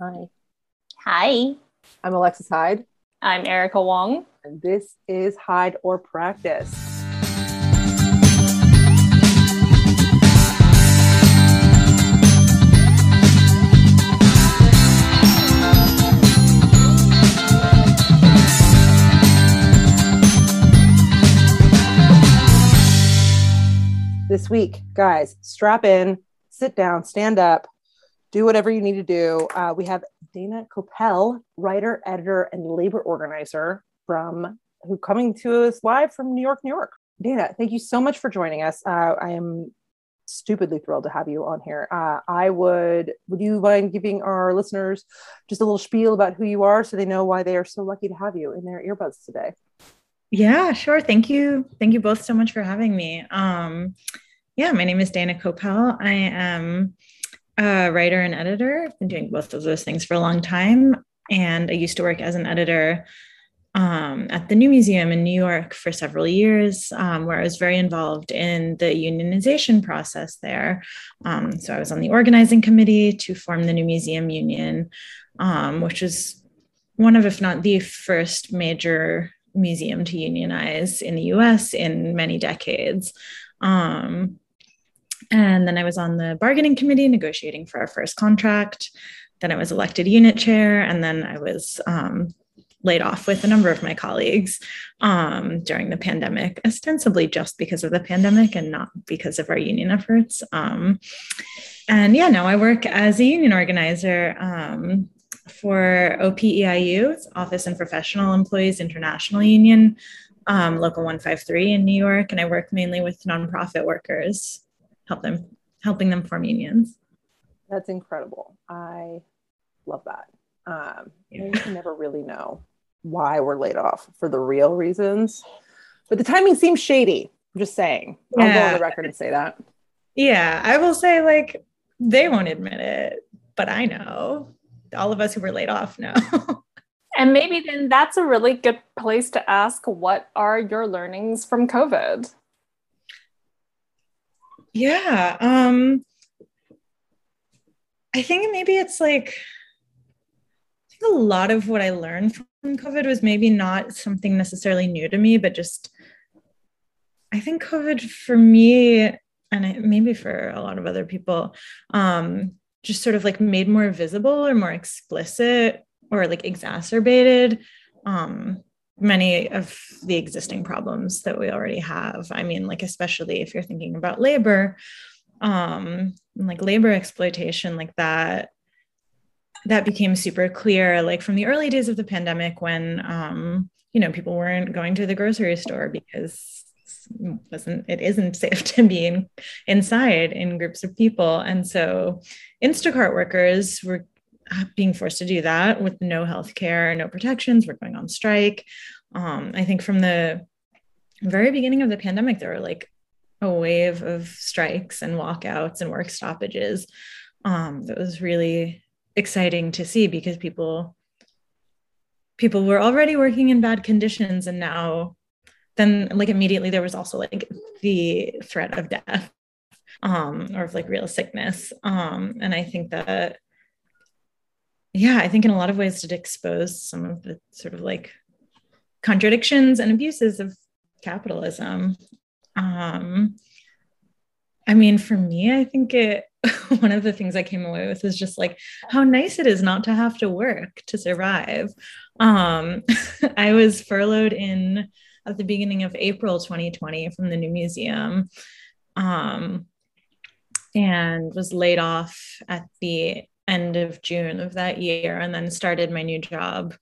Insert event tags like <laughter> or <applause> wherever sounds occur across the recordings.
Hi. Hi. I'm Alexis Hyde. I'm Erica Wong. And this is Hide or Practice. This week, guys, strap in, sit down, stand up, do whatever you need to do. Uh, we have Dana Kopel, writer, editor, and labor organizer from who coming to us live from New York, New York. Dana, thank you so much for joining us. Uh, I am stupidly thrilled to have you on here. Uh, I would, would you mind giving our listeners just a little spiel about who you are so they know why they are so lucky to have you in their earbuds today? Yeah, sure. Thank you. Thank you both so much for having me. Um, yeah, my name is Dana Kopel. I am a writer and editor. I've been doing both of those things for a long time. And I used to work as an editor um, at the New Museum in New York for several years, um, where I was very involved in the unionization process there. Um, so I was on the organizing committee to form the New Museum Union, um, which is one of, if not the first major museum to unionize in the US in many decades. Um, and then I was on the bargaining committee negotiating for our first contract. Then I was elected unit chair, and then I was um, laid off with a number of my colleagues um, during the pandemic, ostensibly just because of the pandemic and not because of our union efforts. Um, and yeah, now I work as a union organizer um, for OPEIU, Office and Professional Employees International Union, um, Local 153 in New York, and I work mainly with nonprofit workers help them helping them form unions. That's incredible. I love that. Um, yeah. You never really know why we're laid off for the real reasons, but the timing seems shady. I'm just saying. I'll go on the record and say that. Yeah, I will say like they won't admit it, but I know. All of us who were laid off know. <laughs> and maybe then that's a really good place to ask what are your learnings from COVID? Yeah. Um I think maybe it's like I think a lot of what I learned from COVID was maybe not something necessarily new to me, but just I think COVID for me and I, maybe for a lot of other people, um, just sort of like made more visible or more explicit or like exacerbated um, many of the existing problems that we already have. I mean, like, especially if you're thinking about labor, um, like labor exploitation, like that, that became super clear, like from the early days of the pandemic when, um, you know, people weren't going to the grocery store because wasn't it isn't <laughs> safe to be in, inside in groups of people and so instacart workers were being forced to do that with no health care, no protections. We're going on strike. Um, I think from the very beginning of the pandemic, there were like a wave of strikes and walkouts and work stoppages. Um, that was really exciting to see because people people were already working in bad conditions and now then like immediately there was also like the threat of death um, or of like real sickness um, and i think that yeah, I think in a lot of ways it exposed some of the sort of like contradictions and abuses of capitalism. Um, I mean, for me, I think it <laughs> one of the things I came away with is just like how nice it is not to have to work to survive. Um, <laughs> I was furloughed in at the beginning of April 2020 from the new museum. Um, and was laid off at the end of June of that year and then started my new job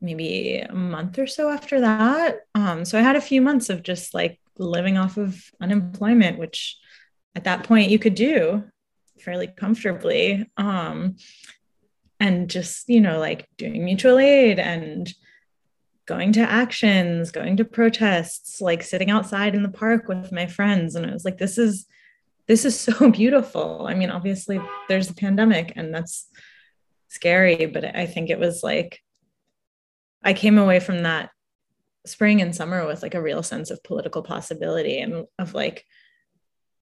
maybe a month or so after that. Um, so I had a few months of just like living off of unemployment, which at that point you could do fairly comfortably. Um, and just, you know, like doing mutual aid and going to actions, going to protests, like sitting outside in the park with my friends. And I was like, this is this is <laughs> so beautiful. I mean, obviously there's a pandemic and that's scary, but I think it was like I came away from that spring and summer with like a real sense of political possibility and of like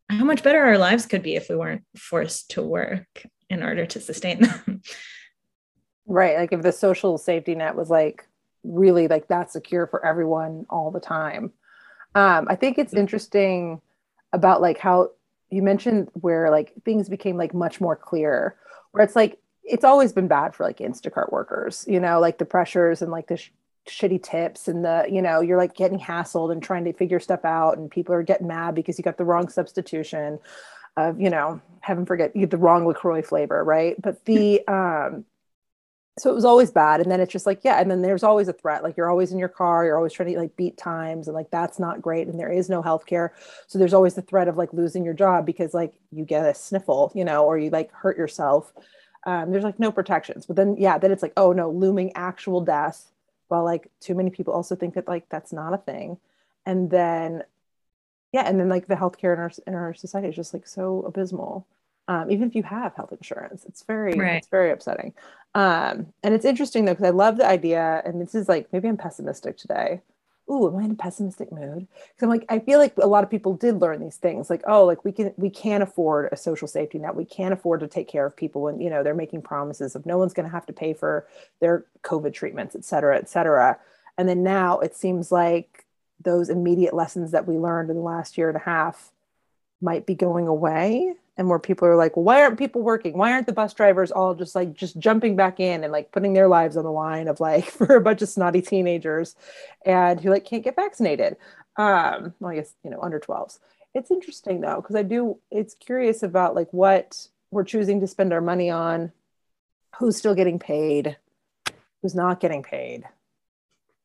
how much better our lives could be if we weren't forced to work in order to sustain <laughs> them. Right. Like if the social safety net was like really like that secure for everyone all the time. Um, I think it's interesting about like how you mentioned where like things became like much more clear, where it's like it's always been bad for like Instacart workers, you know, like the pressures and like the sh- shitty tips and the, you know, you're like getting hassled and trying to figure stuff out and people are getting mad because you got the wrong substitution of, you know, heaven forget you get the wrong LaCroix flavor, right? But the <laughs> um so it was always bad and then it's just like yeah and then there's always a threat like you're always in your car you're always trying to like beat times and like that's not great and there is no health care so there's always the threat of like losing your job because like you get a sniffle you know or you like hurt yourself. Um, there's like no protections but then yeah then it's like oh no looming actual death well like too many people also think that like that's not a thing. And then yeah and then like the healthcare in our in our society is just like so abysmal um, even if you have health insurance it's very right. it's very upsetting. Um, and it's interesting though because i love the idea and this is like maybe i'm pessimistic today. Ooh am i in a pessimistic mood? Because i'm like i feel like a lot of people did learn these things like oh like we can we can't afford a social safety net. We can't afford to take care of people when you know they're making promises of no one's going to have to pay for their covid treatments et cetera et cetera. And then now it seems like those immediate lessons that we learned in the last year and a half might be going away and where people are like, well, why aren't people working? Why aren't the bus drivers all just like just jumping back in and like putting their lives on the line of like <laughs> for a bunch of snotty teenagers and who like can't get vaccinated? Um, well, I guess you know under 12s. It's interesting though because I do. It's curious about like what we're choosing to spend our money on, who's still getting paid, who's not getting paid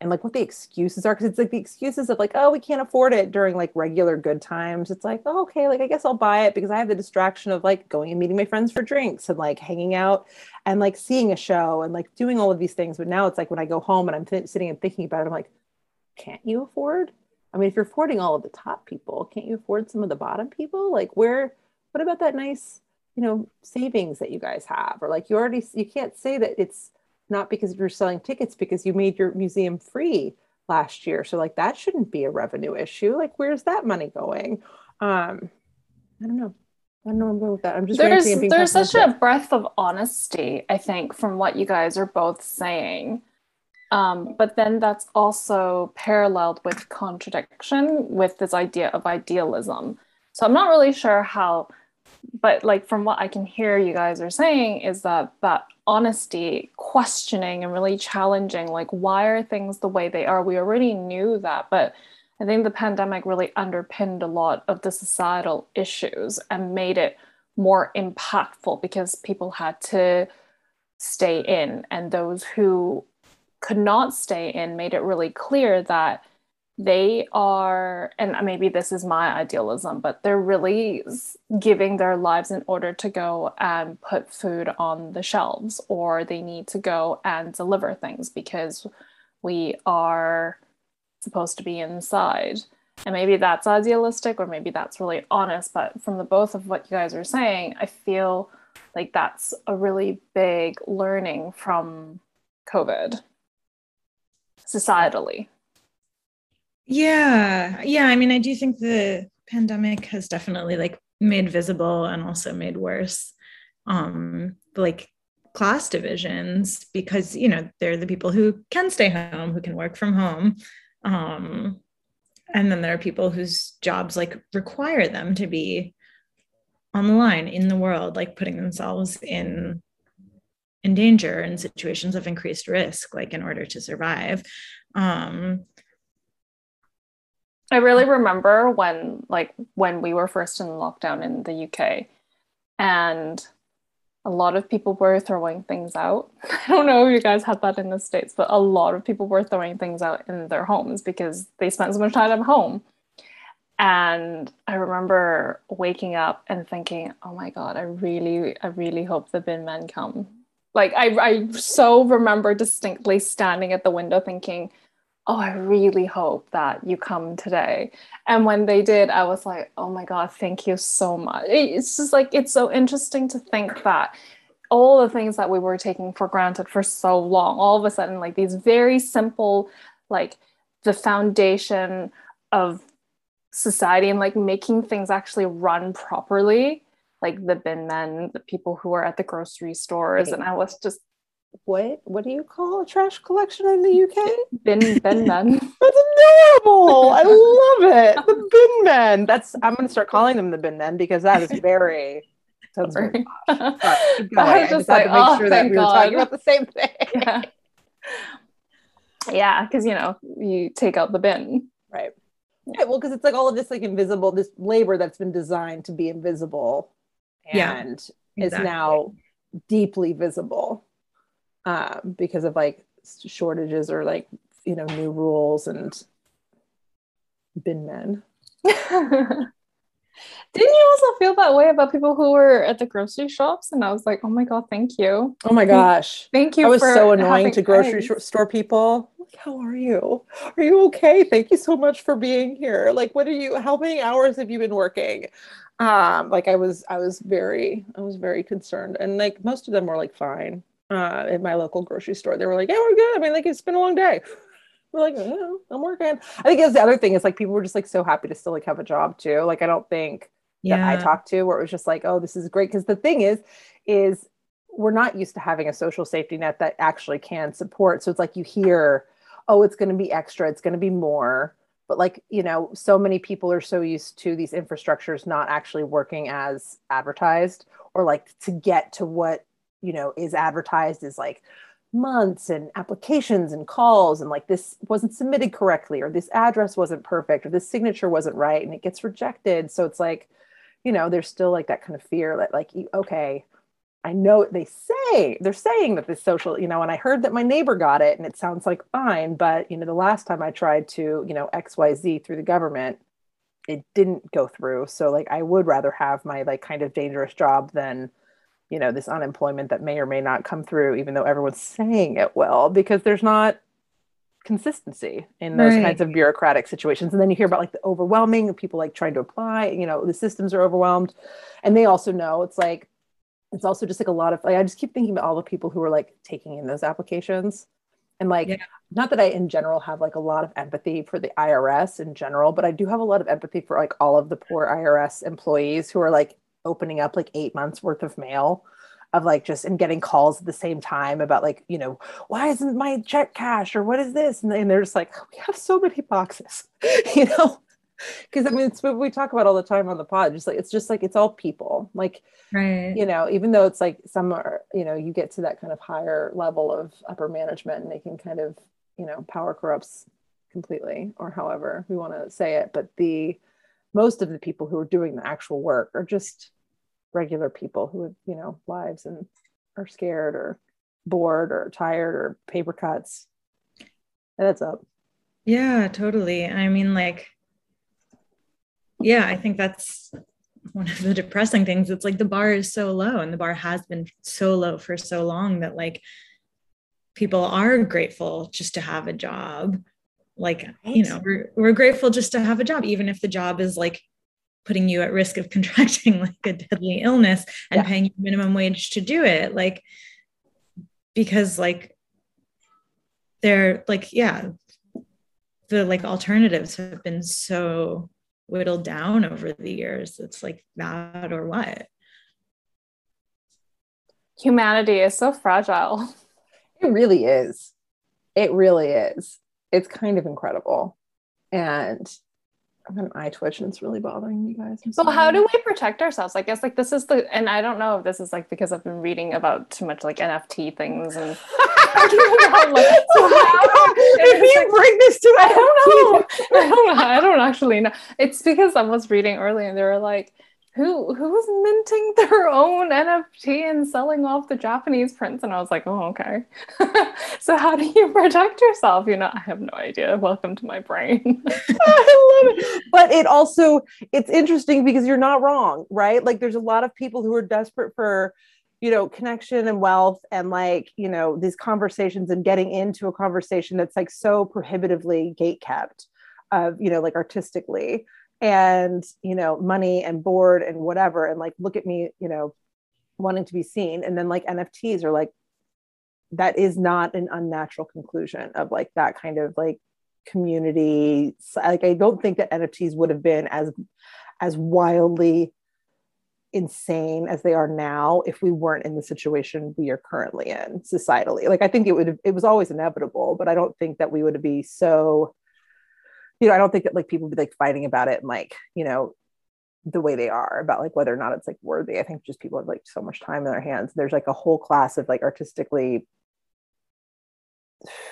and like what the excuses are because it's like the excuses of like oh we can't afford it during like regular good times. It's like oh, okay like i guess i'll buy it because i have the distraction of like going and meeting my friends for drinks and like hanging out and like seeing a show and like doing all of these things. But now it's like when i go home and i'm th- sitting and thinking about it i'm like can't you afford? I mean if you're affording all of the top people can't you afford some of the bottom people? Like where what about that nice you know savings that you guys have? Or like you already you can't say that it's not because you're selling tickets because you made your museum free last year so like that shouldn't be a revenue issue like where's that money going um i don't know I don't know I'm going with that. I'm just there's there's such a breath of honesty, I think, from what you guys are both saying. Um, but then that's also paralleled with contradiction with this idea of idealism. So I'm not really sure how but like from what I can hear you guys are saying is that that honesty, questioning and really challenging like why are things the way they are? We already knew that, but I think the pandemic really underpinned a lot of the societal issues and made it more impactful because people had to stay in and those who could not stay in made it really clear that they are and maybe this is my idealism but they're really giving their lives in order to go and put food on the shelves or they need to go and deliver things because we are supposed to be inside. And maybe that's idealistic or maybe that's really honest but from the both of what you guys are saying i feel like that's a really big learning from covid societally yeah. Yeah. I mean, I do think the pandemic has definitely like made visible and also made worse um like class divisions because you know they're the people who can stay home who can work from home um and then there are people whose jobs like require them to be on the line in the world like putting themselves in in danger in situations of increased risk like in order to survive um I really remember when like when we were first in lockdown in the UK and a lot of people were throwing things out. <laughs> I don't know if you guys had that in the States, but a lot of people were throwing things out in their homes because they spent so much time at home. And I remember waking up and thinking, oh my God, I really, I really hope the bin men come. Like I, I so remember distinctly standing at the window thinking, oh, I really hope that you come today. And when they did, I was like, oh my God, thank you so much. It's just like, it's so interesting to think that all the things that we were taking for granted for so long, all of a sudden, like these very simple, like the foundation of society and like making things actually run properly, like the bin men, the people who are at the grocery stores. And I was just what what do you call a trash collection in the UK? Bin bin men. <laughs> That's adorable. I <laughs> love it. The bin men. That's I'm gonna start calling them the bin men because that is very sounds very posh. Sorry, <laughs> keep going. I I was just just like, to make oh, sure that we were God. talking about the same thing. yeah, yeah, because you know you take out the bin. Right. Right. Well, because it's like all of this like invisible, this labor that's been designed to be invisible Yeah, and is now deeply visible um, because of like shortages or like, you know, new rules and bin men. <laughs> Didn't you also feel that way about people who were at the grocery shops? And I was like, oh my god, thank you, Oh my gosh. thank you. I was so annoying to grocery eggs." shor- store people. Like, how are you? Are you okay? Thank you so much for being here. Like, what are you? How many hours have you been working? Um, like I was, I was very, I was very concerned, and like most of them were like fine. Uh, in my local grocery store, they were like, "Yeah, we're good." I mean, like it's been a long day. <laughs> We're like, "Yeah, I'm working. I think that's the other thing is like people were just like so happy to still like have a job too. Like I don't think that I talked to where it was just like, oh, this is great. Because the thing is, is we're not used to having a social safety net that actually can support. So it's like you hear, oh, it's going to be extra, it's going to be more. But like, you know, so many people are so used to these infrastructures not actually working as advertised or like to get to what, you know, is advertised as like months and applications and calls and like this wasn't submitted correctly or this address wasn't perfect or this signature wasn't right and it gets rejected. So it's like, you know, there's still like that kind of fear that like, okay, I know they say they're saying that this social, you know, and I heard that my neighbor got it and it sounds like fine, but you know, the last time I tried to, you know, XYZ through the government, it didn't go through. So like I would rather have my like kind of dangerous job than, you know, this unemployment that may or may not come through, even though everyone's saying it will, because there's not consistency in those Right. kinds of bureaucratic situations. And then you hear about like the overwhelming of people like trying to apply, you know, the systems are overwhelmed. And they also know it's like, it's also just like a lot of like I just keep thinking about all the people who are like taking in those applications. And like Yeah. not that I in general have like a lot of empathy for the IRS in general, but I do have a lot of empathy for like all of the poor IRS employees who are like opening up like 8 months worth of mail of like just and getting calls at the same time about like, you know, why isn't my check cash or what is this? And, and they're just like, we have so many boxes, <laughs> you know? Because I mean, it's what we talk about all the time on the pod. Just like it's just like it's all people. Like Right. you know, even though it's like some are, you know, you get to that kind of higher level of upper management and they can kind of, you know, power corrupts completely or however we want to say it. But the most of the people who are doing the actual work are just regular people who have, you know, lives and are scared or bored or tired or paper cuts. And that's up. Yeah, totally. I mean, like, yeah, I think that's one of the depressing things. It's like the bar is so low and the bar has been so low for so long that like people are grateful just to have a job. Like, you know, we're, we're grateful just to have a job, even if the job is like putting you at risk of <laughs> contracting like a deadly illness and Yeah. paying you minimum wage to do it. Like, because like they're like, yeah, the like alternatives have been so whittled down over the years. It's like that or what? Humanity is so fragile. <laughs> It really is. It really is. It's kind of incredible. And I'm an eye twitch and it's really bothering me, guys. So how do we protect ourselves? I guess like this is the and I don't know if this is like because I've been reading about too much like NFT things and <laughs> talking like <laughs> so how <laughs> if you bring this to I don't know. I don't I don't actually know. It's because I was reading earlier and they were like, who who's minting <laughs> their own NFT and selling off the Japanese prints? And I was like, oh, okay. <laughs> so how do you <laughs> protect yourself? You know, I have no idea. Welcome to my brain. I love it. But it also it's interesting because you're not wrong, right? Like there's a lot of people who are desperate for you know connection and wealth and like you know these conversations and getting into a conversation that's like so prohibitively gate kept of uh, you know like artistically and you know money and board and whatever and like look at me you know wanting to be seen. And then like nfts are like that is not an unnatural conclusion of like that kind of like community like i don't think that nfts would have been as as wildly insane as they are now if we weren't in the situation we are currently in societally. Like i think it would it was always inevitable but i don't think that we would be so you know i don't think that like people would be like fighting about it and like you know the way they are about like whether or not it's like worthy. I think just people have like so much time in their hands. There's like a whole class of like artistically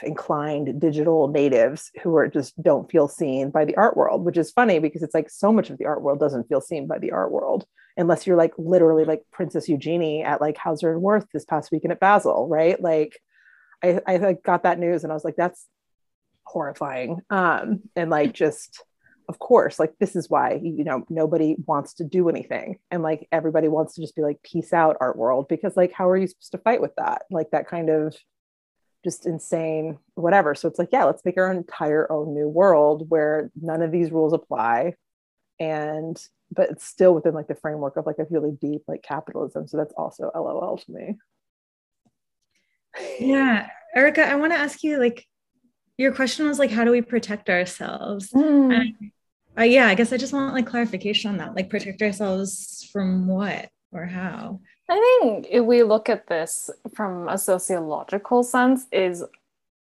inclined digital natives who are just don't feel seen by the art world which is funny because it's like so much of the art world doesn't feel seen by the art world unless you're like literally like princess eugenie at like hauser and wirth this past weekend at basel right? Like i i got that news and i was like that's horrifying. Um and like just of course like this is why you know nobody wants to do anything. And like everybody wants to just be like peace out art world because like how are you supposed to fight with that? Like that kind of just insane whatever. So it's like yeah let's make our entire own new world where none of these rules apply. And but it's still within like the framework of like a really deep like capitalism. So that's also lol to me. Yeah. Erica i want to ask you like your question was like how do we protect ourselves Mm. And, uh, yeah i guess i just want like clarification on that like protect ourselves from what or how I think if we look at this from a sociological sense, is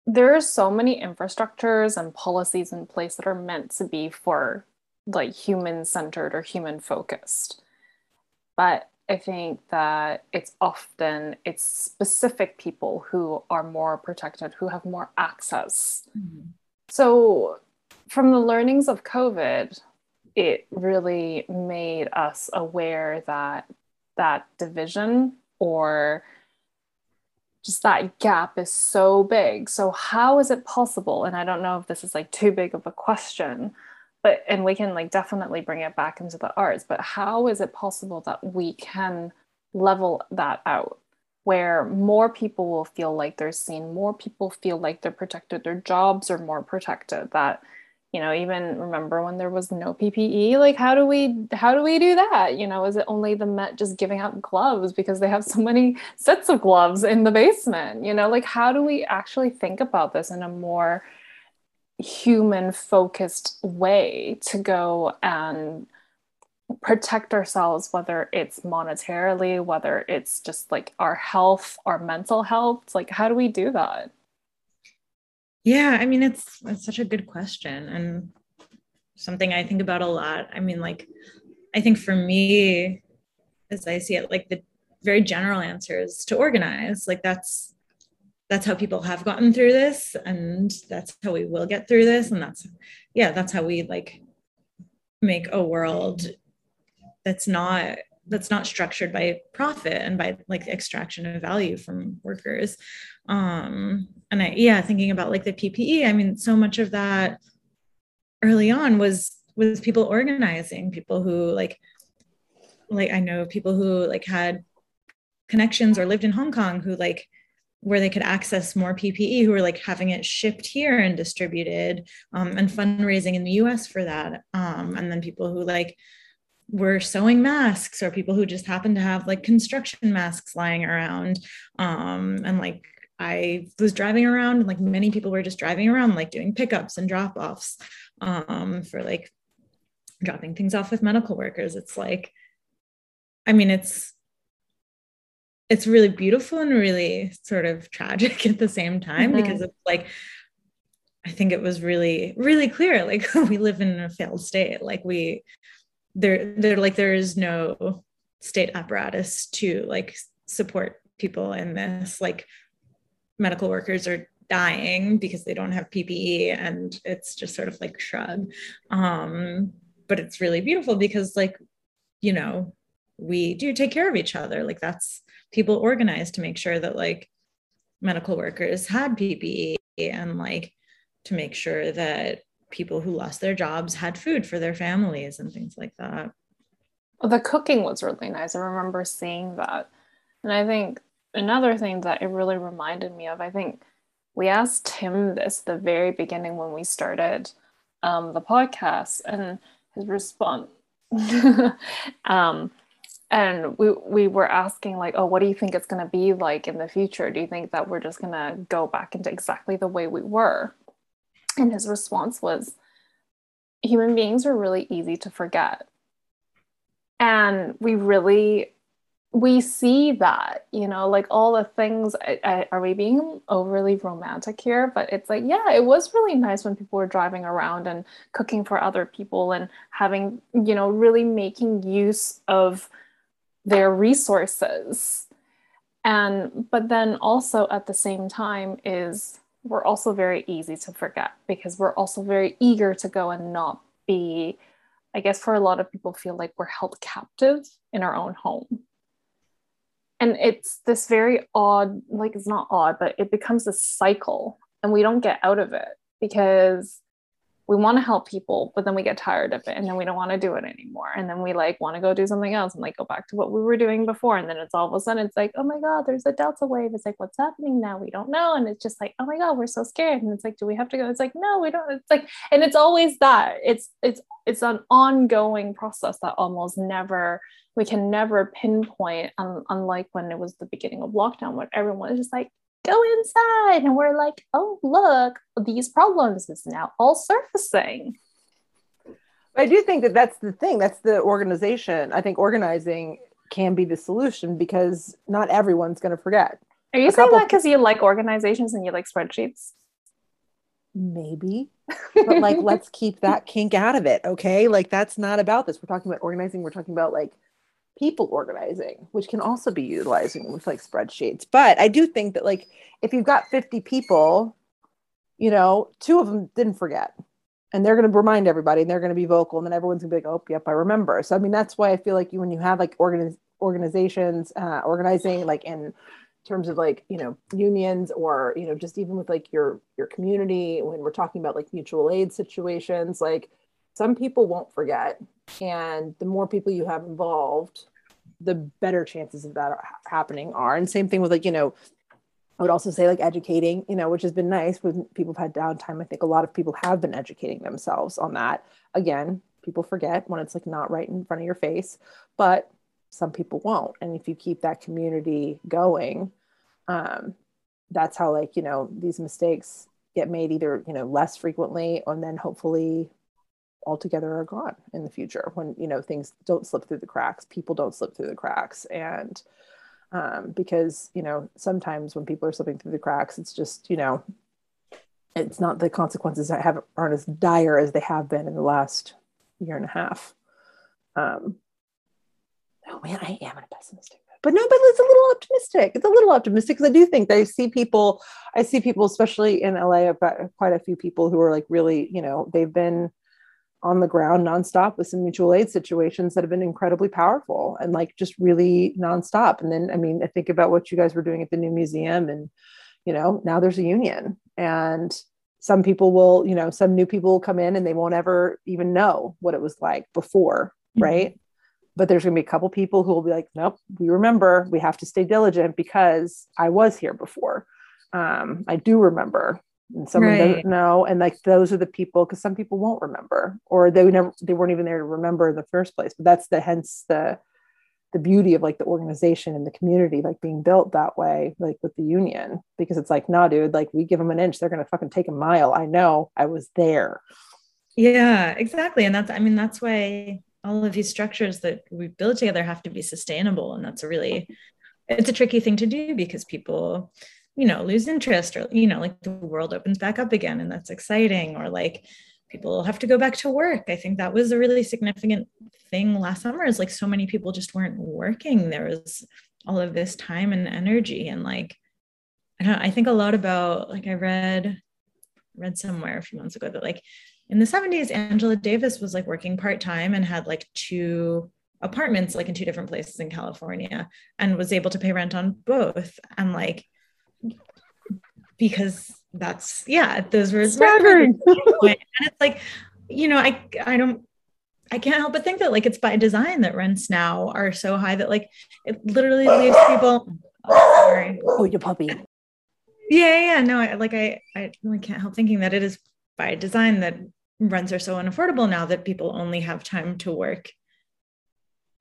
there are so many infrastructures and policies in place that are meant to be for like human centered or human focused. But I think that it's often it's specific people who are more protected, who have more access. Mm-hmm. So from the learnings of COVID, it really made us aware that that division or just that gap is so big. So how is it possible? And I don't know if this is like too big of a question, but and we can like definitely bring it back into the arts, but how is it possible that we can level that out where more people will feel like they're seen, more people feel like they're protected, their jobs are more protected, that you know even remember when there was no ppe like how do we how do we do that? You know is it only the met just giving out gloves because they have so many sets of gloves in the basement? You know like how do we actually think about this in a more human focused way to go and protect ourselves whether it's monetarily whether it's just like our health our mental health like how do we do that Yeah, I mean it's it's such a good question and something I think about a lot. I mean like I think for me as I see it like the very general answer is to organize. Like that's that's how people have gotten through this and that's how we will get through this and that's yeah, that's how we like make a world that's not that's not structured by profit and by like extraction of value from workers. Um and i yeah thinking about like the ppe i mean so much of that early on was was people organizing people who like like i know people who like had connections or lived in hong kong who like where they could access more ppe who were like having it shipped here and distributed um, and fundraising in the us for that um, and then people who like were sewing masks or people who just happened to have like construction masks lying around um, and like i was driving around and like many people were just driving around like doing pickups and drop offs um, for like dropping things off with medical workers. It's like i mean it's it's really beautiful and really sort of tragic <laughs> at the same time Mhm. because it's like i think it was really really clear <laughs> like we live in a failed state. Like we there there like there is no state apparatus to like support people in this. Like medical workers are dying because they don't have ppe and it's just sort of like shrug. Um but it's really beautiful because like you know we do take care of each other. Like that's people organized to make sure that like medical workers had ppe and like to make sure that people who lost their jobs had food for their families and things like that the cooking was really nice. I remember seeing that. And I think another thing that it really reminded me of, I think we asked Tim this the very beginning when we started um, the podcast, and his response, <laughs> um, and we we were asking like, oh, what do you think it's going to be like in the future? Do you think that we're just going to go back into exactly the way we were? And his response was, human beings are really easy to forget and we really we see that you know like all the things I, I, are we being overly romantic here but it's like yeah it was really nice when people were driving around and cooking for other people and having you know really making use of their resources. And but then also at the same time is we're also very easy to forget because we're also very eager to go and not be i guess for a lot of people feel like we're held captive in our own home. And it's this very odd like it's not odd but it becomes a cycle and we don't get out of it because we want to help people but then we get tired of it and then we don't want to do it anymore and then we like want to go do something else and like go back to what we were doing before and then it's all of a sudden it's like oh my god there's a delta wave it's like what's happening now? We don't know and it's just like oh my god we're so scared and it's like do we have to go? It's like no we don't it's like and it's always that it's it's it's an ongoing process that almost never we can never pinpoint um, unlike when it was the beginning of lockdown where everyone is just like go inside. And we're like oh look these problems is now all surfacing. I do think that that's the thing. That's the organization. I think organizing can be the solution because not everyone's going to forget. Are you A saying that because you like organizations and you like spreadsheets? Maybe. <laughs> But like let's keep that kink out of it okay? Like that's not about this. We're talking about organizing. We're talking about like people organizing, which can also be utilizing with like spreadsheets. But I do think that like if you've got 50 people, you know, two of them didn't forget. And they're going to remind everybody and they're going to be vocal and then everyone's going to be like, oh, yep, I remember. So, I mean, that's why I feel like you, when you have like organiz- organizations uh, organizing like in terms of like, you know, unions or, you know, just even with like your, your community, when we're talking about like mutual aid situations, like some people won't forget and the more people you have involved the better chances of that happening are. And same thing with like you know i would also say like educating you know which has been nice when people have had downtime. I think a lot of people have been educating themselves on that. Again people forget when it's like not right in front of your face but some people won't. And if you keep that community going um, that's how like you know these mistakes get made either you know less frequently and then hopefully altogether are gone in the future when you know things don't slip through the cracks people don't slip through the cracks. And um, because you know sometimes when people are slipping through the cracks it's just you know it's not the consequences that have aren't as dire as they have been in the last year and a half. Um, oh man i am a pessimistic but no but it's a little optimistic. It's a little optimistic because i do think that i see people i see people especially in la i've got quite a few people who are like really you know they've been on the ground nonstop with some mutual aid situations that have been incredibly powerful and like just really nonstop. And then, I mean, I think about what you guys were doing at the new museum, and you know, now there's a union, and some people will, you know, some new people will come in and they won't ever even know what it was like before, mm-hmm. right? But there's going to be a couple people who will be like, nope, we remember, we have to stay diligent because I was here before. Um, I do remember and someone right. doesn't know and like those are the people because some people won't remember or they never they weren't even there to remember in the first place but that's the hence the the beauty of like the organization and the community like being built that way like with the union because it's like nah dude like we give them an inch they're gonna fucking take a mile i know i was there yeah exactly and that's i mean that's why all of these structures that we build together have to be sustainable and that's a really it's a tricky thing to do because people you know lose interest or you know like the world opens back up again and that's exciting or like people have to go back to work. I think that was a really significant thing last summer is like so many people just weren't working. There was all of this time and energy and like i don't i think a lot about like i read read somewhere a few months ago that like in the 70s angela davis was like working part-time and had like two apartments like in two different places in california and was able to pay rent on both. And like because that's yeah those were staggering and it's like you know i i don't i can't help but think that like it's by design that rents now are so high that like it literally leaves people oh, sorry. Oh your puppy. Yeah yeah no I, like i i really can't help thinking that it is by design that rents are so unaffordable now that people only have time to work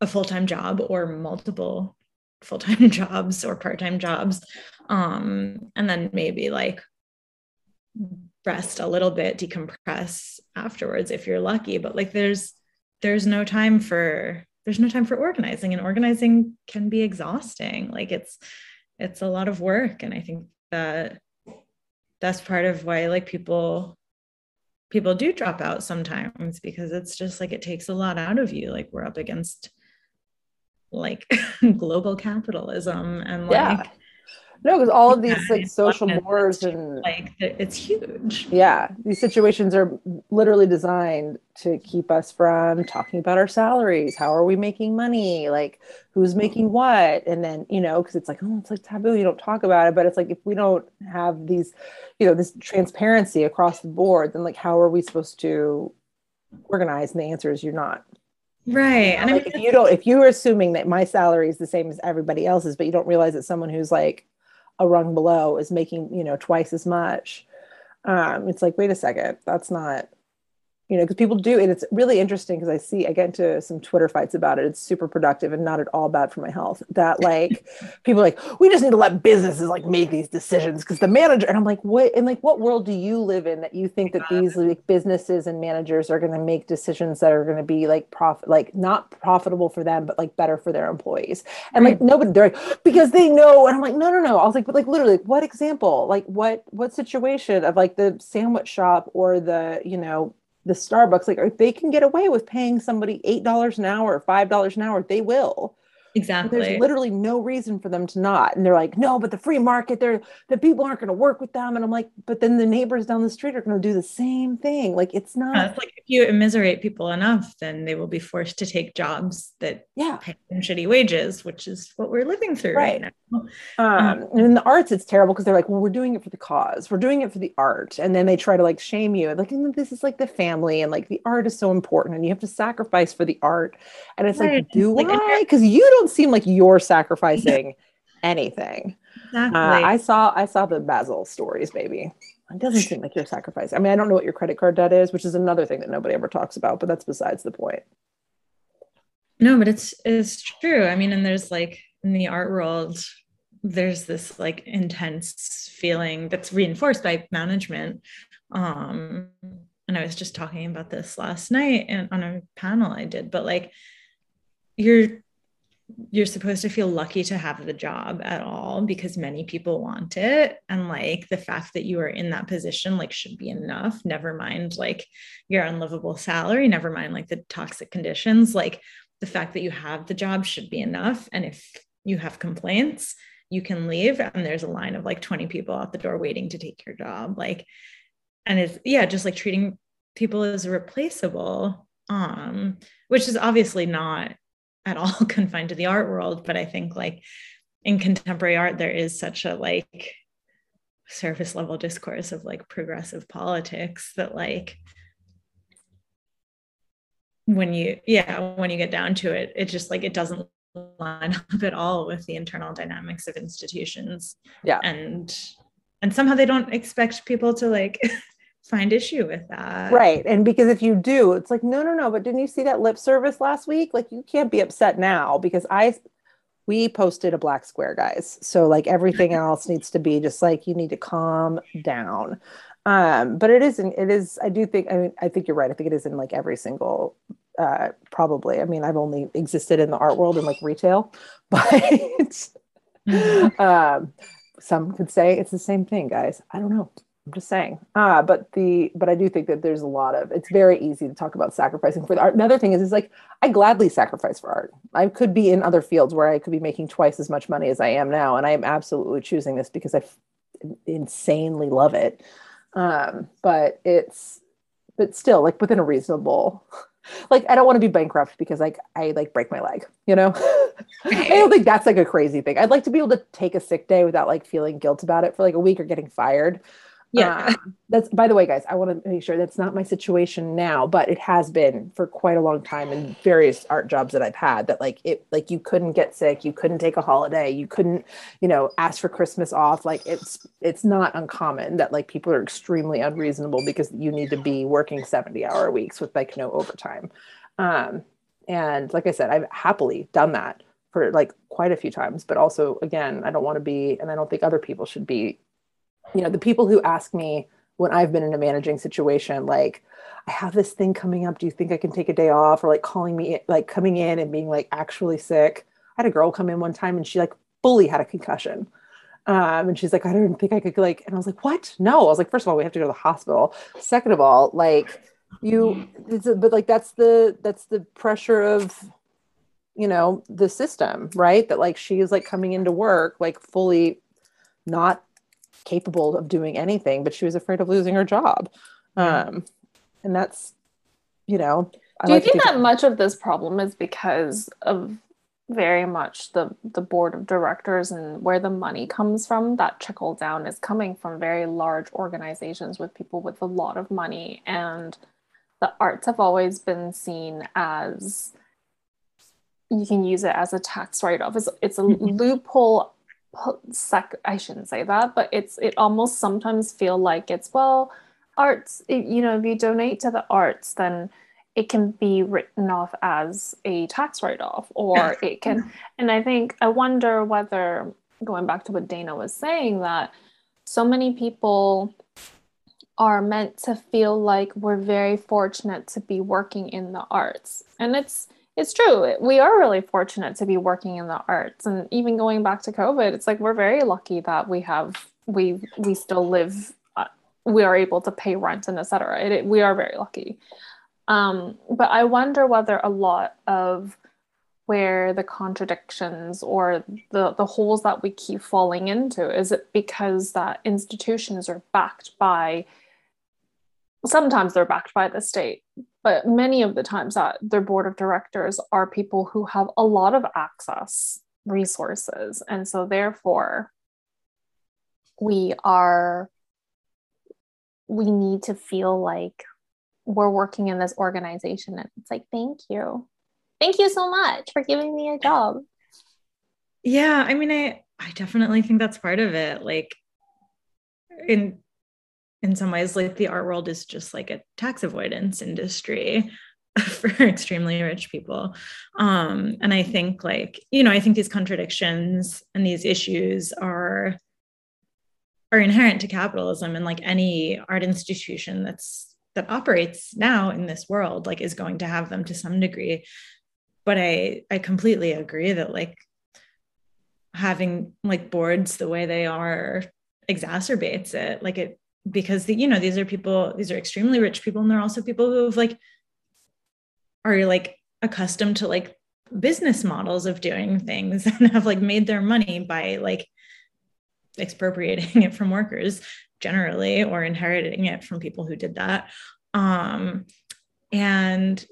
a full-time job or multiple full-time <laughs> jobs or part-time jobs um, and then maybe like rest a little bit decompress afterwards if you're lucky but like there's there's no time for there's no time for organizing and organizing can be exhausting. Like it's it's a lot of work and i think that that's part of why like people people do drop out sometimes because it's just like it takes a lot out of you like we're up against like <laughs> global capitalism and like yeah. No, because all of these like social wars and like it's huge. Yeah, these situations are literally designed to keep us from talking about our salaries. How are we making money? Like who's making what? And then you know, because it's like oh, it's like taboo. You don't talk about it. But it's like if we don't have these, you know, this transparency across the board, then like how are we supposed to organize? And the answer is you're not. Right. And like I mean, if you don't, if you're assuming that my salary is the same as everybody else's, but you don't realize that someone who's like a rung below is making you know twice as much um, it's like wait a second that's not you know because people do and it's really interesting because i see i get into some twitter fights about it it's super productive and not at all bad for my health that like <laughs> people like we just need to let businesses like make these decisions because the manager and i'm like what in like what world do you live in that you think that these like businesses and managers are going to make decisions that are going to be like profit like not profitable for them but like better for their employees? And like nobody they're like because they know and i'm like no no no. I was like but like literally like, what example like what what situation of like the sandwich shop or the you know the Starbucks, like if they can get away with paying somebody eight dollars an hour or five dollars an hour, they will. Exactly. There's literally no reason for them to not. And they're like, no, but the free market, they're the people aren't going to work with them. And I'm like, but then the neighbors down the street are going to do the same thing. Like it's not yeah, it's like if you immiserate people enough, then they will be forced to take jobs that yeah pay them shitty wages, which is what we're living through right, right now. Um, and in the arts, it's terrible because they're like, well, we're doing it for the cause, we're doing it for the art. And then they try to like shame you. Like, this is like the family and like the art is so important and you have to sacrifice for the art. And it's right. like, do like, I? Because you don't seem like you're sacrificing <laughs> anything. Exactly. Uh, I saw I saw the Basel stories, baby. It doesn't seem like you're sacrificing. I mean, I don't know what your credit card debt is, which is another thing that nobody ever talks about, but that's besides the point. No, but it's it's true. I mean, and there's like in the art world, there's this like intense feeling that's reinforced by management. Um, and I was just talking about this last night and on a panel I did, but like you're you're supposed to feel lucky to have the job at all because many people want it. And like the fact that you are in that position like should be enough. Never mind like your unlivable salary. Never mind like the toxic conditions. Like the fact that you have the job should be enough. And if you have complaints you can leave. And there's a line of like 20 people out the door waiting to take your job. Like and it's yeah just like treating people as replaceable um which is obviously not at all <laughs> confined to the art world but i think like in contemporary art there is such a like surface level discourse of like progressive politics that like when you yeah when you get down to it it just like it doesn't line up at all with the internal dynamics of institutions. Yeah. And and somehow they don't expect people to like <laughs> find issue with that. Right. And because if you do, it's like, no, no, no, but didn't you see that lip service last week? Like you can't be upset now because I we posted a black square, guys. So like everything else needs to be just like you need to calm down. Um, but it isn't, it is, I do think, I mean, I think you're right. I think it is in like every single uh probably. I mean, I've only existed in the art world and like retail, <laughs> but mm-hmm. um some could say it's the same thing, guys. I don't know. I'm just saying. Ah, but the but I do think that there's a lot of it's very easy to talk about sacrificing for the art. Another thing is is like I gladly sacrifice for art. I could be in other fields where I could be making twice as much money as I am now, and I am absolutely choosing this because I f- insanely love it. Um, but it's but still like within a reasonable <laughs> like I don't want to be bankrupt because like I like break my leg, you know? <laughs> I don't think that's like a crazy thing. I'd like to be able to take a sick day without like feeling guilt about it for like a week or getting fired. Yeah. Um, that's by the way, guys, I want to make sure that's not my situation now, but it has been for quite a long time in various art jobs that I've had that like it like you couldn't get sick, you couldn't take a holiday, you couldn't, you know, ask for Christmas off. Like it's it's not uncommon that like people are extremely unreasonable because you need to be working 70 hour weeks with like no overtime. Um, and like I said, I've happily done that for like quite a few times, but also again, I don't want to be and I don't think other people should be you know the people who ask me when I've been in a managing situation, like I have this thing coming up. Do you think I can take a day off? Or like calling me, like coming in and being like actually sick. I had a girl come in one time and she like fully had a concussion. Um, and she's like, I don't think I could like, and I was like, what? No. I was like, first of all, we have to go to the hospital. Second of all, like you, a, but like that's the that's the pressure of, you know, the system, right? That like she is like coming into work like fully not capable of doing anything, but she was afraid of losing her job. Um, and that's, you know, I do you think, think that much of this problem is because of very much the the board of directors and where the money comes from that trickle down is coming from very large organizations with people with a lot of money and the arts have always been seen as you can use it as a tax write-off it's, it's a mm-hmm. loophole sec i shouldn't say that but it's it almost sometimes feel like it's well arts it, you know if you donate to the arts then it can be written off as a tax write-off or <laughs> it can and i think i wonder whether going back to what dana was saying that so many people are meant to feel like we're very fortunate to be working in the arts. And it's it's true we are really fortunate to be working in the arts and even going back to covid it's like we're very lucky that we have we we still live uh, we are able to pay rent and etc it, it, we are very lucky. Um, but I wonder whether a lot of where the contradictions or the, the holes that we keep falling into is it because that institutions are backed by sometimes they're backed by the state but many of the times that their board of directors are people who have a lot of access resources. And so therefore we are we need to feel like we're working in this organization. And it's like thank you. Thank you so much for giving me a job. Yeah i mean i i definitely think that's part of it. Like in in some ways like the art world is just like a tax avoidance industry <laughs> for extremely rich people. Um and i think like you know i think these contradictions and these issues are are inherent to capitalism and like any art institution that's that operates now in this world like is going to have them to some degree. But i i completely agree that like having like boards the way they are exacerbates it. Like it because the, you know these are people these are extremely rich people and they're also people who have like are like accustomed to like business models of doing things <laughs> and have like made their money by like expropriating it from workers generally or inheriting it from people who did that. Um and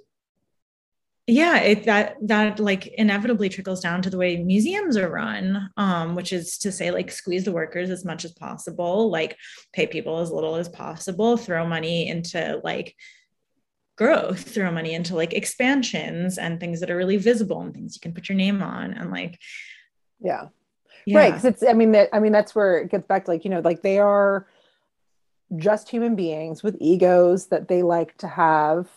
yeah it that that like inevitably trickles down to the way museums are run um which is to say like squeeze the workers as much as possible like pay people as little as possible throw money into like growth throw money into like expansions and things that are really visible and things you can put your name on and like yeah, yeah. right because it's i mean that i mean that's where it gets back to like you know like they are just human beings with egos that they like to have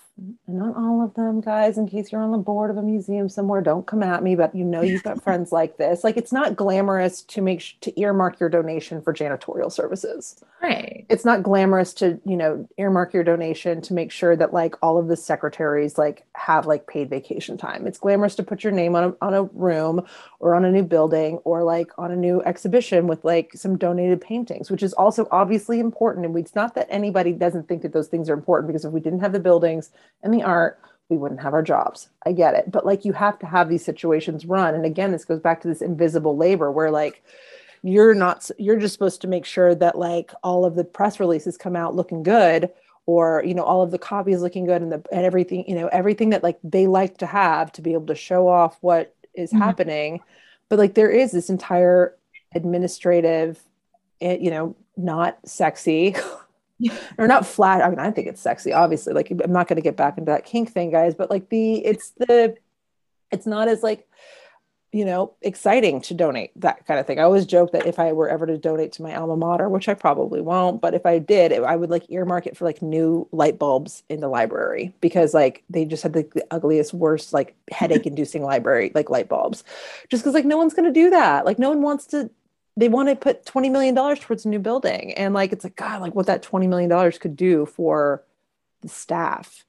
not all of them guys in case you're on the board of a museum somewhere don't come at me but you know you've got <laughs> friends like this. Like it's not glamorous to make sh- to earmark your donation for janitorial services. Right. It's not glamorous to you know earmark your donation to make sure that like all of the secretaries like have like paid vacation time. It's glamorous to put your name on a, on a room or on a new building or like on a new exhibition with like some donated paintings which is also obviously important. And it's not that anybody doesn't think that those things are important because if we didn't have the buildings and the art, we wouldn't have our jobs. I get it. But like you have to have these situations run. And again, this goes back to this invisible labor where like you're not you're just supposed to make sure that like all of the press releases come out looking good or you know all of the copies looking good and the and everything you know everything that like they like to have to be able to show off what is mm-hmm. happening but like there is this entire administrative eh, you know not sexy <laughs> or not flat. I mean, I think it's sexy, obviously. Like, I'm not going to get back into that kink thing, guys, but like the, it's the, it's not as like, you know, exciting to donate that kind of thing. I always joke that if I were ever to donate to my alma mater, which I probably won't, but if I did, I would like earmark it for like new light bulbs in the library because like they just had the, the ugliest, worst, like headache inducing library, like light bulbs. Just because like no one's going to do that. Like no one wants to they want to put 20 million dollars towards a new building and like it's like god like what that 20 million dollars could do for the staff.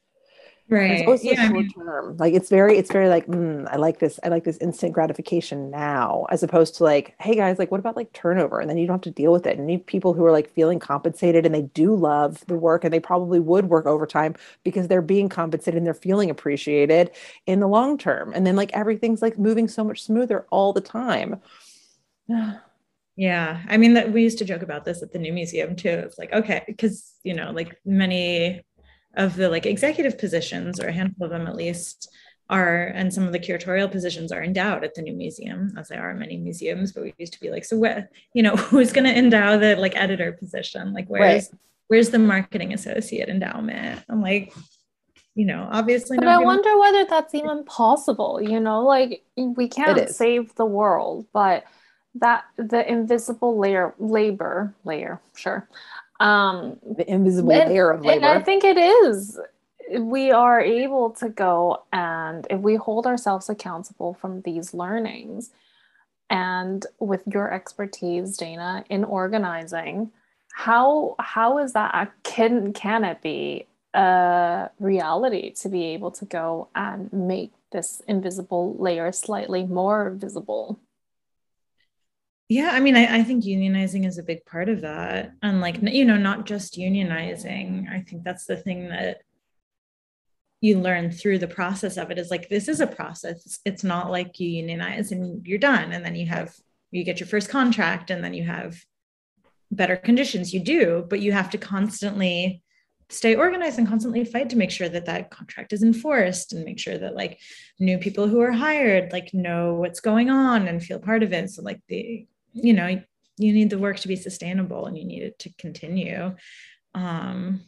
Right it's also yeah, I short mean, term like it's very it's very like mm, i like this i like this instant gratification now as opposed to like hey guys like what about like turnover? And then you don't have to deal with it. And you need people who are like feeling compensated and they do love the work and they probably would work overtime because they're being compensated and they're feeling appreciated in the long term. And then like everything's like moving so much smoother all the time <sighs> <sighs> yeah i mean that we used to joke about this at the new museum too. It's like okay because you know like many of the like executive positions or a handful of them at least are and some of the curatorial positions are endowed at the new museum as they are in many museums but we used to be like so what you know <laughs> who's going to endow the like editor position? Like where's Right. where's the marketing associate endowment? I'm like you know obviously But not I wonder whether that's even possible, you know, like we can't save the world, but that the invisible layer labor layer, sure. Um the invisible And- layer of labor. And I think it is. We are able to go and if we hold ourselves accountable from these learnings, and with your expertise, Dana, in organizing, how how is that a can can it be a reality to be able to go and make this invisible layer slightly more visible? Yeah, I mean, I, I think unionizing is a big part of that. And like, you know, not just unionizing. I think that's the thing that you learn through the process of it is like, this is a process. It's, not like you unionize and you're done. And then you have, you get your first contract and then you have better conditions. You do, but you have to constantly stay organized and constantly fight to make sure that that contract is enforced and make sure that like new people who are hired like know what's going on and feel part of it so like the you know you need the work to be sustainable and you need it to continue um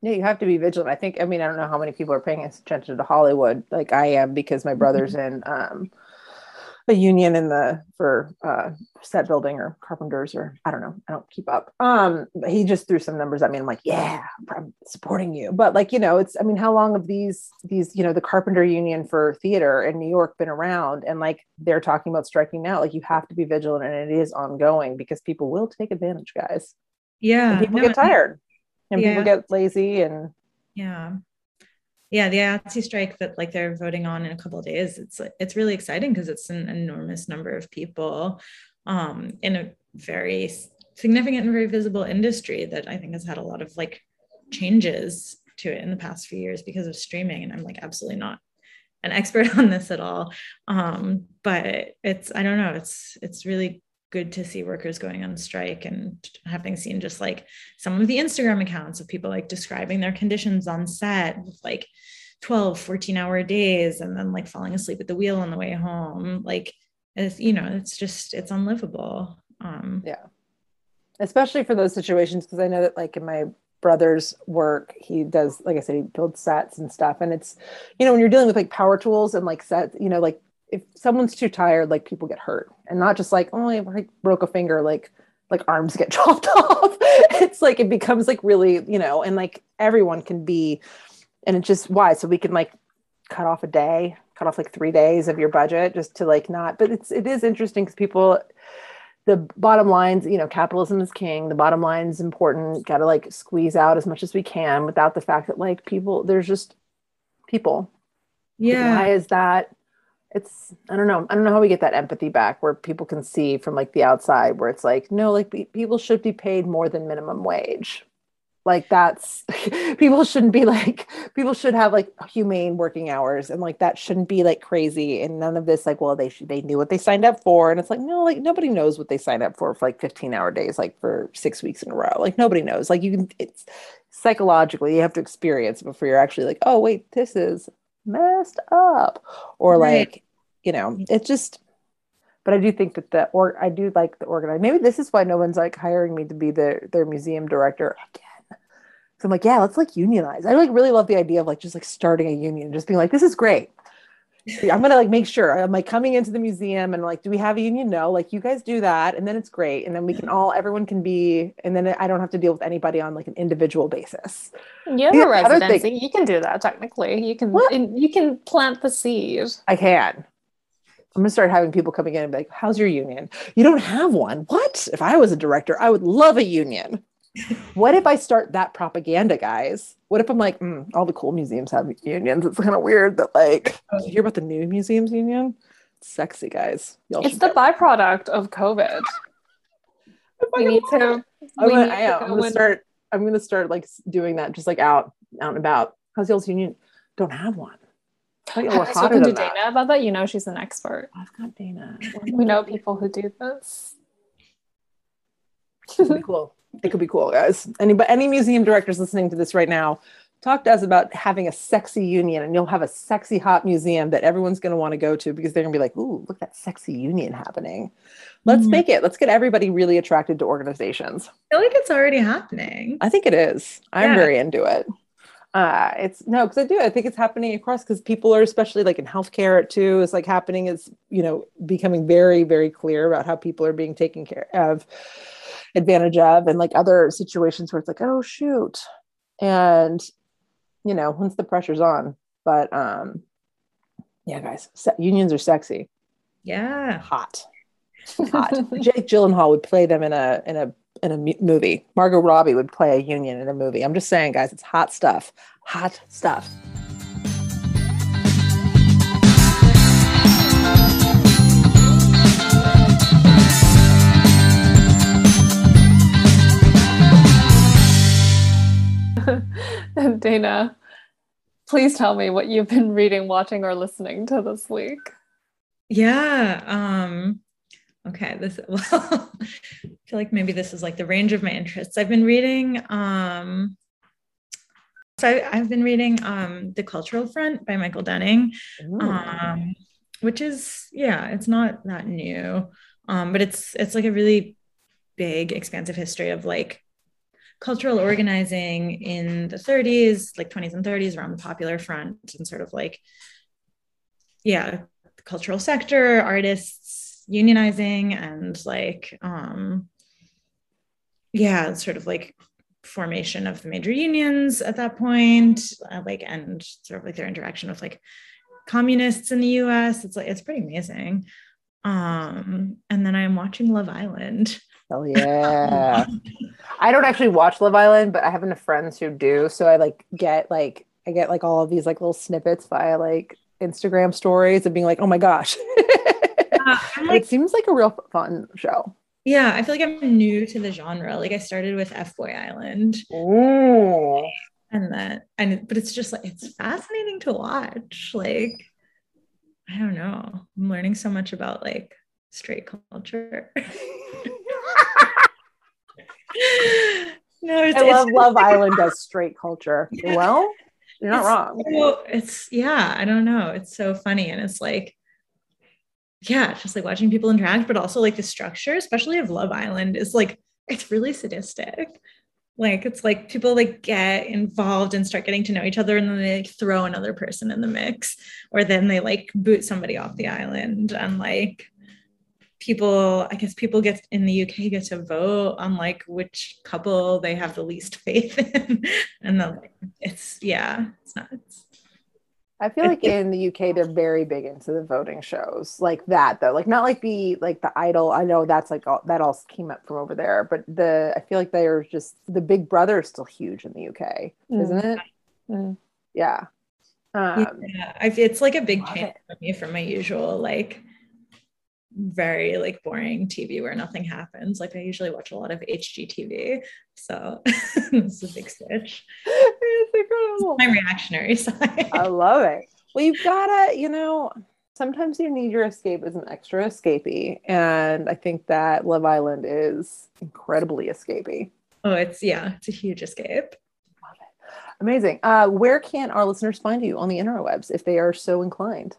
Yeah, you have to be vigilant. I think, I mean, I don't know how many people are paying attention to Hollywood like I am because my brother's in um, a union in the for uh, set building or carpenters or I don't know. I don't keep up. Um, he just threw some numbers at me. I'm like, yeah, I'm supporting you. But like, you know, it's I mean, how long have these these you know the carpenter union for theater in New York been around? And like they're talking about striking now. Like you have to be vigilant, and it is ongoing because people will take advantage, guys. yeah And people no, get tired, and Yeah. people get lazy, and yeah yeah the IATSE strike that like they're voting on in a couple of days it's it's really exciting because it's an enormous number of people um in a very significant and very visible industry that i think has had a lot of like changes to it in the past few years because of streaming and i'm like absolutely not an expert <laughs> on this at all. Um but it's i don't know it's it's really good to see workers going on strike and having seen just like some of the Instagram accounts of people like describing their conditions on set with like 12, 14 hour days and then like falling asleep at the wheel on the way home. Like, it's, you know, it's just, it's unlivable. Um, Yeah. especially for those situations because i know that like in my brother's work he does like i said he builds sets and stuff and it's you know when you're dealing with like power tools and like sets you know like if someone's too tired like people get hurt and not just like oh i like, broke a finger like like arms get <laughs> chopped off it's like it becomes like really you know and like everyone can be and it's just why so we can like cut off a day cut off like three days of your budget just to like not but it's it is interesting because people the bottom lines, you know, capitalism is king. The bottom line is important. Got to like squeeze out as much as we can without the fact that like people, there's just people. yeah. Why is that? It's I don't know. I don't know how we get that empathy back where people can see from like the outside where it's like no, like pe- people should be paid more than minimum wage. Like that's <laughs> people shouldn't be like people should have like humane working hours and like that shouldn't be like crazy and none of this like well they should they knew what they signed up for and it's like no like nobody knows what they signed up for for like 15 hour days like for six weeks in a row like nobody knows like you can it's psychologically you have to experience before you're actually like oh wait this is messed up or Right. like you know it's just but I do think that the or I do like the organize. Maybe this is why no one's like hiring me to be their their museum director again. So I'm like, yeah, let's like unionize. I like really love the idea of like just like starting a union, just being like, this is great. I'm gonna like make sure I'm like coming into the museum and like, do we have a union? No, like you guys do that, and then it's great, and then we can all everyone can be, and then I don't have to deal with anybody on like an individual basis. You have a residency. You can do that technically. You can What? you can plant the seed. I can. I'm gonna start having people coming in and be like, "How's your union? You don't have one. What? If I was a director, I would love a union." <laughs> what if I start that propaganda, guys? What if I'm like, mm, all the cool museums have unions? It's kind of weird that like, did you hear about the new museums union? It's sexy, guys. Y'all it's the byproduct of COVID. We need to. I'm gonna, I, am gonna start. I'm gonna start like doing that, just like out, out and about. How's y'all's union? Don't have one. Have you spoken to Dana that. about that? You know she's an expert. I've got Dana. we know people who do this. cool it could be cool, guys. Any but any museum directors listening to this right now, talk to us about having a sexy union, and you'll have a sexy hot museum that everyone's going to want to go to because they're going to be like, "Ooh, look at that sexy union happening." Let's mm-hmm. make it. Let's get everybody really attracted to organizations. I feel like it's already happening. I think it is. I'm yeah. very into it. Uh, it's no, because I do. I think it's happening across because people are, especially like in healthcare, too, is like happening. it's you know becoming very, very clear about how people are being taken care of advantage of and like other situations where it's like oh shoot. And you know once the pressure's on. But um yeah guys se- unions are sexy. Yeah. Hot. Hot. <laughs> Jake gyllenhaal would play them in a in a in a movie. Margot robbie would play a union in a movie. I'm just saying guys it's hot stuff. Hot stuff <laughs> Dana, please tell me what you've been reading, watching, or listening to this week. Yeah. Um, okay. This <laughs> well, I feel like maybe this is like the range of my interests. I've been reading um so I, have been reading um The Cultural Front by Michael Denning. Um, which is yeah, it's not that new. Um, but it's it's like a really big, expansive history of like cultural organizing in the 30s, like 20s and 30s around the popular front and sort of like, yeah, the cultural sector, artists unionizing and like, um, yeah, sort of like formation of the major unions at that point, uh, like, and sort of like their interaction with like communists in the US. It's like, it's pretty amazing. Um, and then I'm watching Love Island. Hell yeah. I don't actually watch Love Island, but I have enough friends who do. So I like get like I get like all of these like little snippets via like Instagram stories and being like, oh my gosh. <laughs> uh, like, it seems like a real fun show. Yeah, I feel like I'm new to the genre. Like I started with F Boy Island. Ooh. And then and but it's just like it's fascinating to watch. Like I don't know. I'm learning so much about like straight culture. <laughs> <laughs> no, I love Love Island as straight culture. <laughs> Yeah. Well, you're not it's, wrong. So, it's yeah, I don't know. It's so funny, and it's like, yeah, just like watching people interact, but also like the structure, especially of Love Island, is like it's really sadistic. Like it's like people like get involved and start getting to know each other, and then they like, throw another person in the mix, or then they like boot somebody off the island, and like people i guess people get in the uk get to vote on like which couple they have the least <laughs> faith in and then it's yeah it's not it's, I feel like <laughs> in the UK they're very big into the voting shows like that though. Like not like the like the idol. I know that's like all that all came up from over there, but the I feel like they are just the Big Brother is still huge in the UK, mm. isn't it? Mm. Yeah. Um, yeah, it's like a big change it. for me from my usual like very like boring TV where nothing happens. Like I usually watch a lot of HGTV. So <laughs> this is a big switch. It's incredible. my reactionary side. I love it. Well, you've gotta, you know, sometimes you need your escape as an extra escapee. And I think that Love Island is incredibly escapey. Oh, it's yeah, it's a huge escape. Love it. Amazing. Uh, where can our listeners find you on the interwebs if they are so inclined?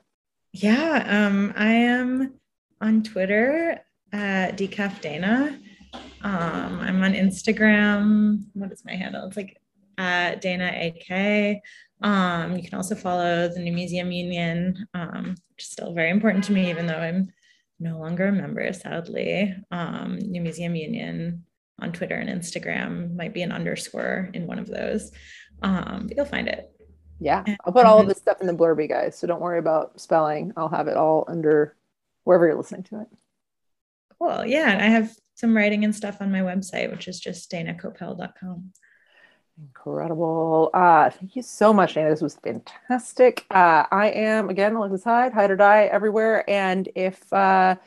Yeah, um, I am on Twitter at decaf Dana. Um, I'm on Instagram. What is my handle? It's like at Dana AK. Um, you can also follow the New Museum Union, um, which is still very important to me, even though I'm no longer a member, sadly. Um, New Museum Union on Twitter and Instagram might be an underscore in one of those. Um, but you'll find it. Yeah, I'll put all of this stuff in the blurby, guys. So don't worry about spelling. I'll have it all under wherever you're listening to it. Cool. Yeah. And I have some writing and stuff on my website, which is just danakopel.com. Incredible. Uh, thank you so much, Dana. This was fantastic. Uh, I am, again, Alexis Hyde, Hide or Die everywhere. And if uh,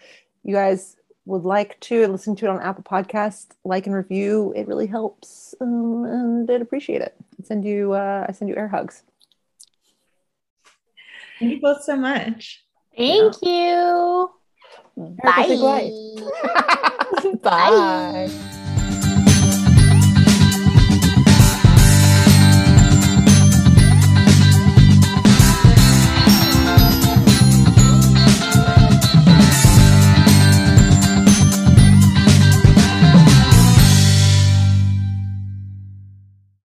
you guys would like to listen to it on Apple Podcast, like and review, it really helps. Um, and I'd appreciate it. I send you, uh, I send you air hugs. Thank you both so much. Thank yeah. you. <laughs> <laughs> Bye. Bye. Bye.